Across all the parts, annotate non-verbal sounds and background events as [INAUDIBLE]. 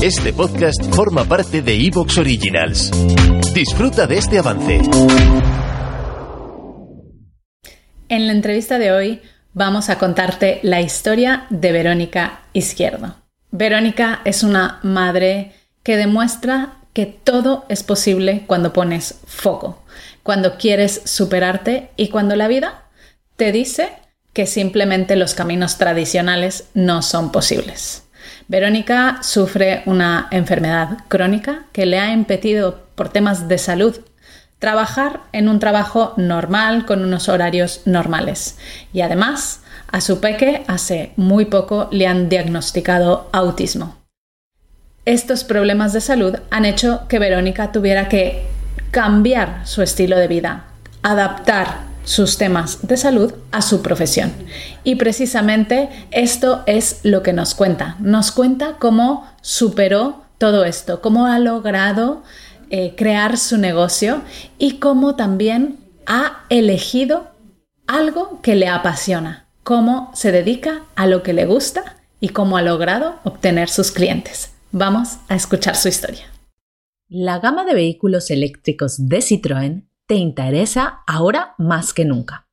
Este podcast forma parte de Evox Originals. Disfruta de este avance. En la entrevista de hoy vamos a contarte la historia de Verónica Izquierdo. Verónica es una madre que demuestra que todo es posible cuando pones foco, cuando quieres superarte y cuando la vida te dice que simplemente los caminos tradicionales no son posibles. Verónica sufre una enfermedad crónica que le ha impedido por temas de salud trabajar en un trabajo normal con unos horarios normales. Y además, a su peque hace muy poco le han diagnosticado autismo. Estos problemas de salud han hecho que Verónica tuviera que cambiar su estilo de vida, adaptar sus temas de salud a su profesión. Y precisamente esto es lo que nos cuenta. Nos cuenta cómo superó todo esto, cómo ha logrado eh, crear su negocio y cómo también ha elegido algo que le apasiona, cómo se dedica a lo que le gusta y cómo ha logrado obtener sus clientes. Vamos a escuchar su historia. La gama de vehículos eléctricos de Citroën te interesa ahora más que nunca.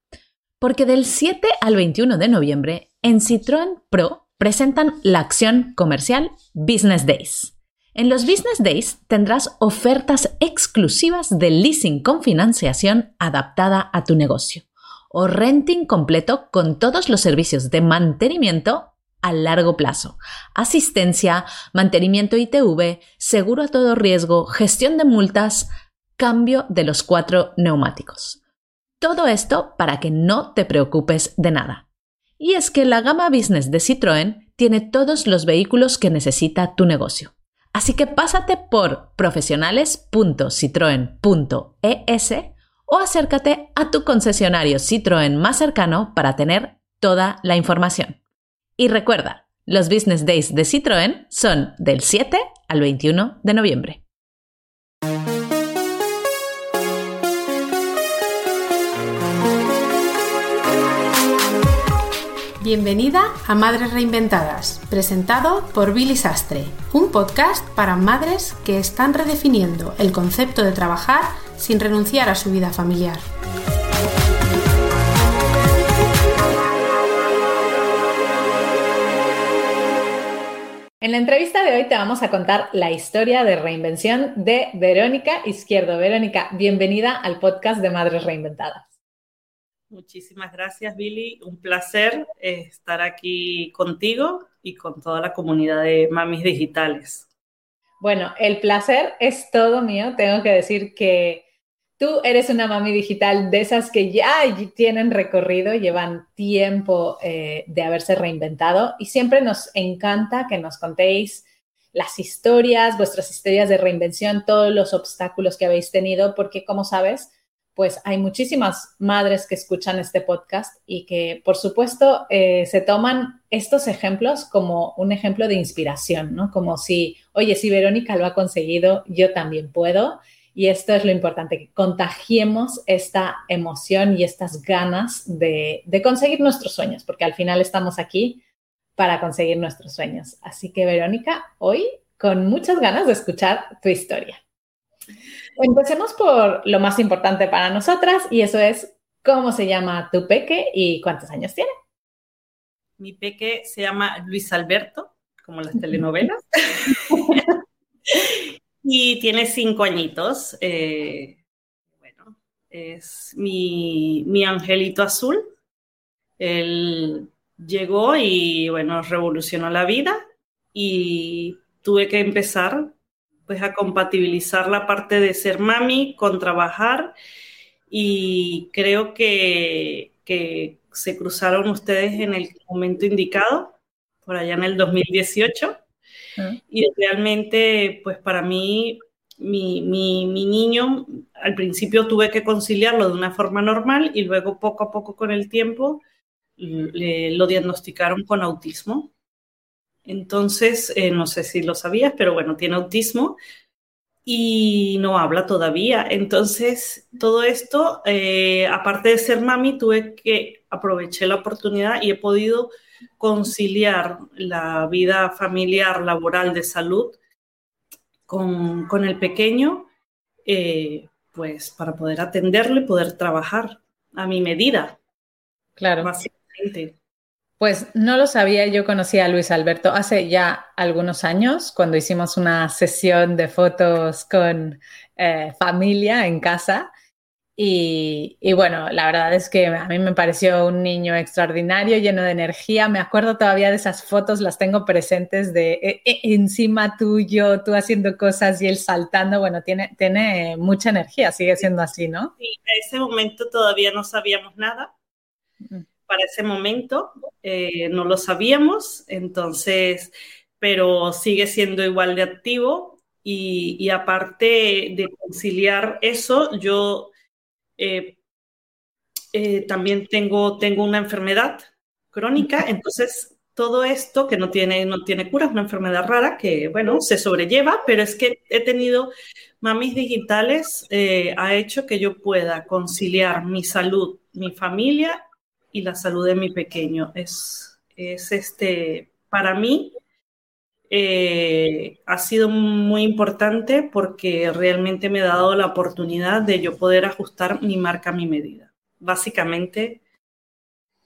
Porque del 7 al 21 de noviembre, en Citroën Pro presentan la acción comercial Business Days. En los Business Days tendrás ofertas exclusivas de leasing con financiación adaptada a tu negocio o renting completo con todos los servicios de mantenimiento a largo plazo, asistencia, mantenimiento ITV, seguro a todo riesgo, gestión de multas, cambio de los cuatro neumáticos. Todo esto para que no te preocupes de nada. Y es que la gama business de Citroën tiene todos los vehículos que necesita tu negocio. Así que pásate por profesionales.citroen.es o acércate a tu concesionario Citroën más cercano para tener toda la información. Y recuerda, los Business Days de Citroën son del 7 al 21 de noviembre. Bienvenida a Madres Reinventadas, presentado por Billy Sastre, un podcast para madres que están redefiniendo el concepto de trabajar sin renunciar a su vida familiar. En la entrevista de hoy te vamos a contar la historia de reinvención de Verónica Izquierdo. Verónica, bienvenida al podcast de Madres Reinventadas. Muchísimas gracias, Billy. Un placer eh, estar aquí contigo y con toda la comunidad de mamis digitales. Bueno, el placer es todo mío. Tengo que decir que tú eres una mami digital de esas que ya tienen recorrido, llevan tiempo eh, de haberse reinventado y siempre nos encanta que nos contéis las historias, vuestras historias de reinvención, todos los obstáculos que habéis tenido, porque como sabes, pues hay muchísimas madres que escuchan este podcast y que, por supuesto, eh, se toman estos ejemplos como un ejemplo de inspiración, ¿no? Como si, oye, si Verónica lo ha conseguido, yo también puedo. Y esto es lo importante, que contagiemos esta emoción y estas ganas de, de conseguir nuestros sueños, porque al final estamos aquí para conseguir nuestros sueños. Así que, Verónica, hoy con muchas ganas de escuchar tu historia. Empecemos por lo más importante para nosotras y eso es cómo se llama tu peque y cuántos años tiene. Mi peque se llama Luis Alberto, como las telenovelas, [LAUGHS] y tiene cinco añitos. Eh, bueno, es mi, mi angelito azul. Él llegó y, bueno, revolucionó la vida y tuve que empezar pues a compatibilizar la parte de ser mami con trabajar y creo que, que se cruzaron ustedes en el momento indicado, por allá en el 2018. Ah. Y realmente, pues para mí, mi, mi, mi, niño, al principio tuve que conciliarlo de una forma normal y luego poco a poco con el tiempo le, lo diagnosticaron con autismo. Entonces, eh, no sé si lo sabías, pero bueno, tiene autismo y no habla todavía. Entonces, todo esto, eh, aparte de ser mami, tuve que aproveché la oportunidad y he podido conciliar la vida familiar, laboral, de salud con, con el pequeño, eh, pues para poder atenderlo y poder trabajar a mi medida. Claro. Básicamente. Pues no lo sabía, yo conocí a Luis Alberto hace ya algunos años, cuando hicimos una sesión de fotos con eh, familia en casa. Y, bueno, la verdad es que a mí me pareció un niño extraordinario, lleno de energía. Me acuerdo todavía de esas fotos, las tengo presentes de e, e, encima tuyo, tú haciendo cosas y él saltando. Bueno, tiene, tiene mucha energía, sigue siendo así, ¿no? Sí, en ese momento todavía no sabíamos nada. Para ese momento eh, no lo sabíamos, entonces, pero sigue siendo igual de activo. Y, y aparte de conciliar eso, yo eh, eh, también tengo, tengo una enfermedad crónica, entonces todo esto que no tiene, no tiene cura, es una enfermedad rara que, bueno, se sobrelleva, pero es que he tenido mamis digitales, eh, ha hecho que yo pueda conciliar mi salud, mi familia y la salud de mi pequeño. Es, es este, para mí, eh, ha sido muy importante porque realmente me ha dado la oportunidad de yo poder ajustar mi marca a mi medida. Básicamente.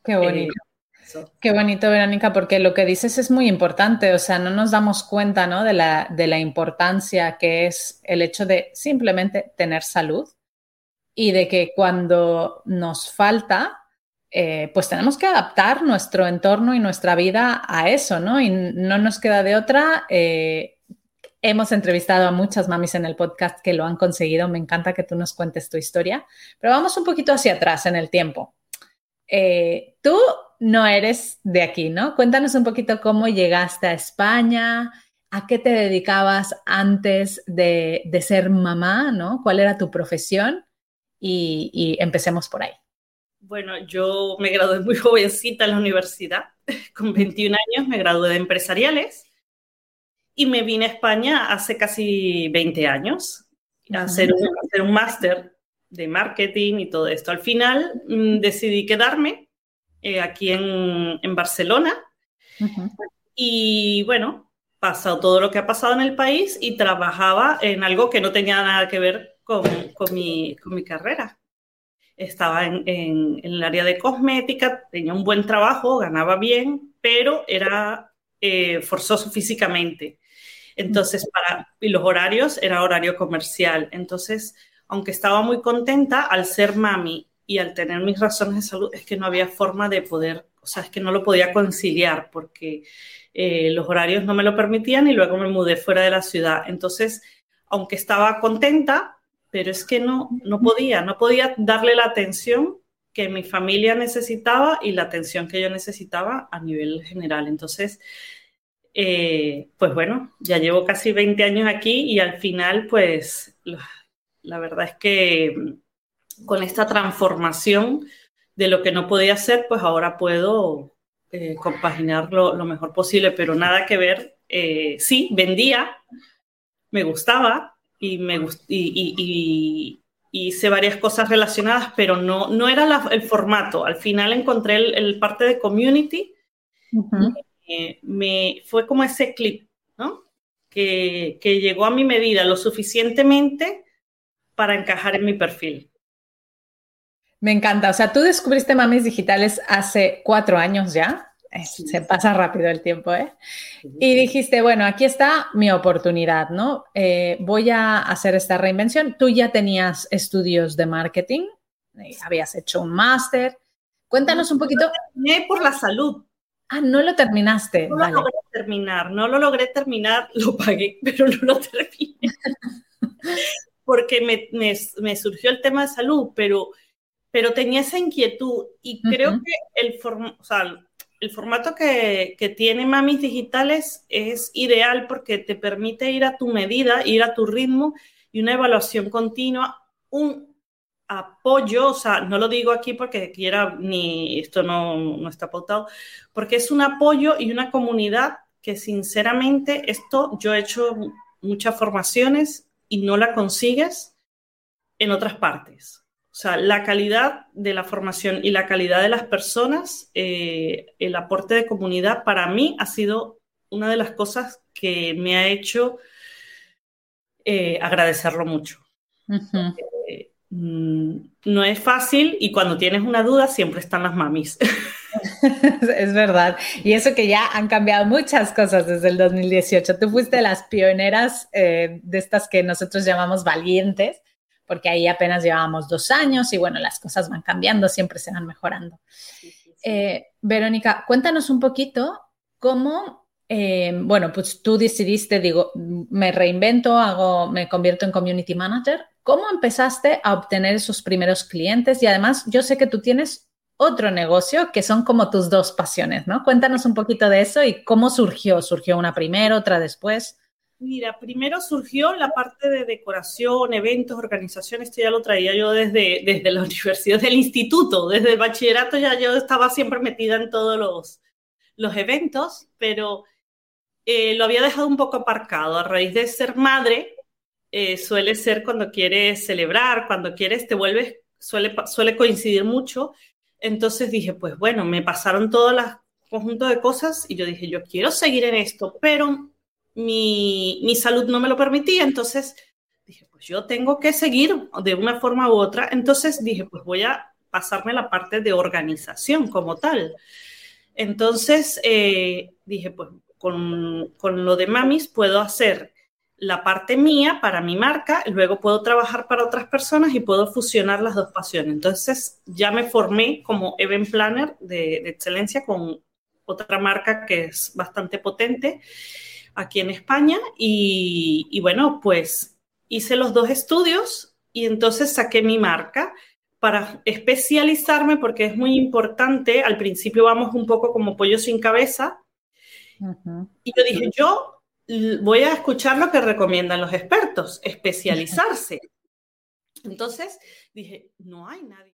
Qué bonito. Eh, Qué bonito, Verónica, porque lo que dices es muy importante, o sea, no nos damos cuenta ¿no? de, la, de la importancia que es el hecho de simplemente tener salud y de que cuando nos falta, eh, pues tenemos que adaptar nuestro entorno y nuestra vida a eso, ¿no? Y no nos queda de otra. Eh, hemos entrevistado a muchas mamis en el podcast que lo han conseguido. Me encanta que tú nos cuentes tu historia. Pero vamos un poquito hacia atrás en el tiempo. Eh, tú no eres de aquí, ¿no? Cuéntanos un poquito cómo llegaste a España, a qué te dedicabas antes de, ser mamá, ¿no? ¿Cuál era tu profesión? y empecemos por ahí. Bueno, yo me gradué muy jovencita en la universidad, [LAUGHS] con 21 años me gradué de empresariales y me vine a España hace casi 20 años a hacer un, hacer un máster de marketing y todo esto. Al final mm, decidí quedarme eh, aquí en, en Barcelona y bueno, pasado todo lo que ha pasado en el país y trabajaba en algo que no tenía nada que ver con, con, mi, con mi carrera estaba en, el área de cosmética, tenía un buen trabajo, ganaba bien, pero era eh, forzoso físicamente. Entonces, para, y los horarios era horario comercial. Entonces, aunque estaba muy contenta, al ser mami y al tener mis razones de salud, es que no había forma de poder, o sea, es que no lo podía conciliar porque eh, los horarios no me lo permitían y luego me mudé fuera de la ciudad. Entonces, aunque estaba contenta, pero es que no, no podía, no podía darle la atención que mi familia necesitaba y la atención que yo necesitaba a nivel general. Entonces, eh, pues bueno, ya llevo casi 20 años aquí y al final, pues la, verdad es que con esta transformación de lo que no podía hacer, pues ahora puedo eh, compaginarlo lo mejor posible, pero nada que ver. Eh, sí, vendía, me gustaba, y, me y, hice varias cosas relacionadas, pero no, no era el formato. Al final encontré el, parte de community. me, fue como ese clip, ¿no? Que, que llegó a mi medida lo suficientemente para encajar en mi perfil. Me encanta. O sea, tú descubriste Mamis Digitales hace cuatro años ya. Se pasa rápido el tiempo, ¿eh? Y dijiste, bueno, aquí está mi oportunidad, ¿no? Eh, voy a hacer esta reinvención. Tú ya tenías estudios de marketing, eh, habías hecho un máster. Cuéntanos un poquito. terminé por la salud. Ah, no lo terminaste. No lo logré terminar, no lo logré terminar, [LAUGHS] lo pagué, pero no lo terminé. [LAUGHS] Porque me, me, surgió el tema de salud, pero, pero tenía esa inquietud y creo que el, o sea, el formato que, tiene Mamis Digitales es ideal porque te permite ir a tu medida, ir a tu ritmo y una evaluación continua, un apoyo, o sea, no lo digo aquí porque quiera ni esto no, no está pautado, porque es un apoyo y una comunidad que sinceramente esto yo he hecho muchas formaciones y no la consigues en otras partes. O sea, la calidad de la formación y la calidad de las personas, eh, el aporte de comunidad, para mí ha sido una de las cosas que me ha hecho eh, agradecerlo mucho. Mm, no es fácil y cuando tienes una duda siempre están las mamis. [LAUGHS] es verdad. Y eso que ya han cambiado muchas cosas desde el 2018. Tú fuiste las pioneras eh, de estas que nosotros llamamos valientes, porque ahí apenas llevábamos dos años y bueno, las cosas van cambiando, siempre se van mejorando. Eh, Verónica, cuéntanos un poquito cómo, eh, bueno, pues tú decidiste, digo, me reinvento, hago, me convierto en community manager. ¿Cómo empezaste a obtener esos primeros clientes? Y además, yo sé que tú tienes otro negocio que son como tus dos pasiones, ¿no? Cuéntanos un poquito de eso y cómo surgió. ¿Surgió una primero, otra después? Mira, primero surgió la parte de decoración, eventos, organización. Esto ya lo traía yo desde, desde la [LAUGHS] universidad, del instituto, desde el bachillerato ya yo estaba siempre metida en todos los, los eventos, pero eh, lo había dejado un poco aparcado. A raíz de ser madre, eh, suele ser cuando quieres celebrar, cuando quieres, te vuelves, suele, suele coincidir mucho entonces dije, pues bueno, me pasaron todas las conjunto de cosas y yo dije, yo quiero seguir en esto, pero mi, mi salud no me lo permitía. Entonces dije, pues yo tengo que seguir de una forma u otra. Entonces dije, pues voy a pasarme la parte de organización como tal. Entonces eh, dije, pues con, con lo de mamis puedo hacer la parte mía para mi marca, luego puedo trabajar para otras personas y puedo fusionar las dos pasiones. Entonces ya me formé como event planner de, excelencia con otra marca que es bastante potente aquí en España y, y, bueno, pues hice los dos estudios y entonces saqué mi marca para especializarme porque es muy importante. Al principio vamos un poco como pollo sin cabeza. Y yo dije, yo voy a escuchar lo que recomiendan los expertos, especializarse. [LAUGHS] Entonces dije, no hay nadie.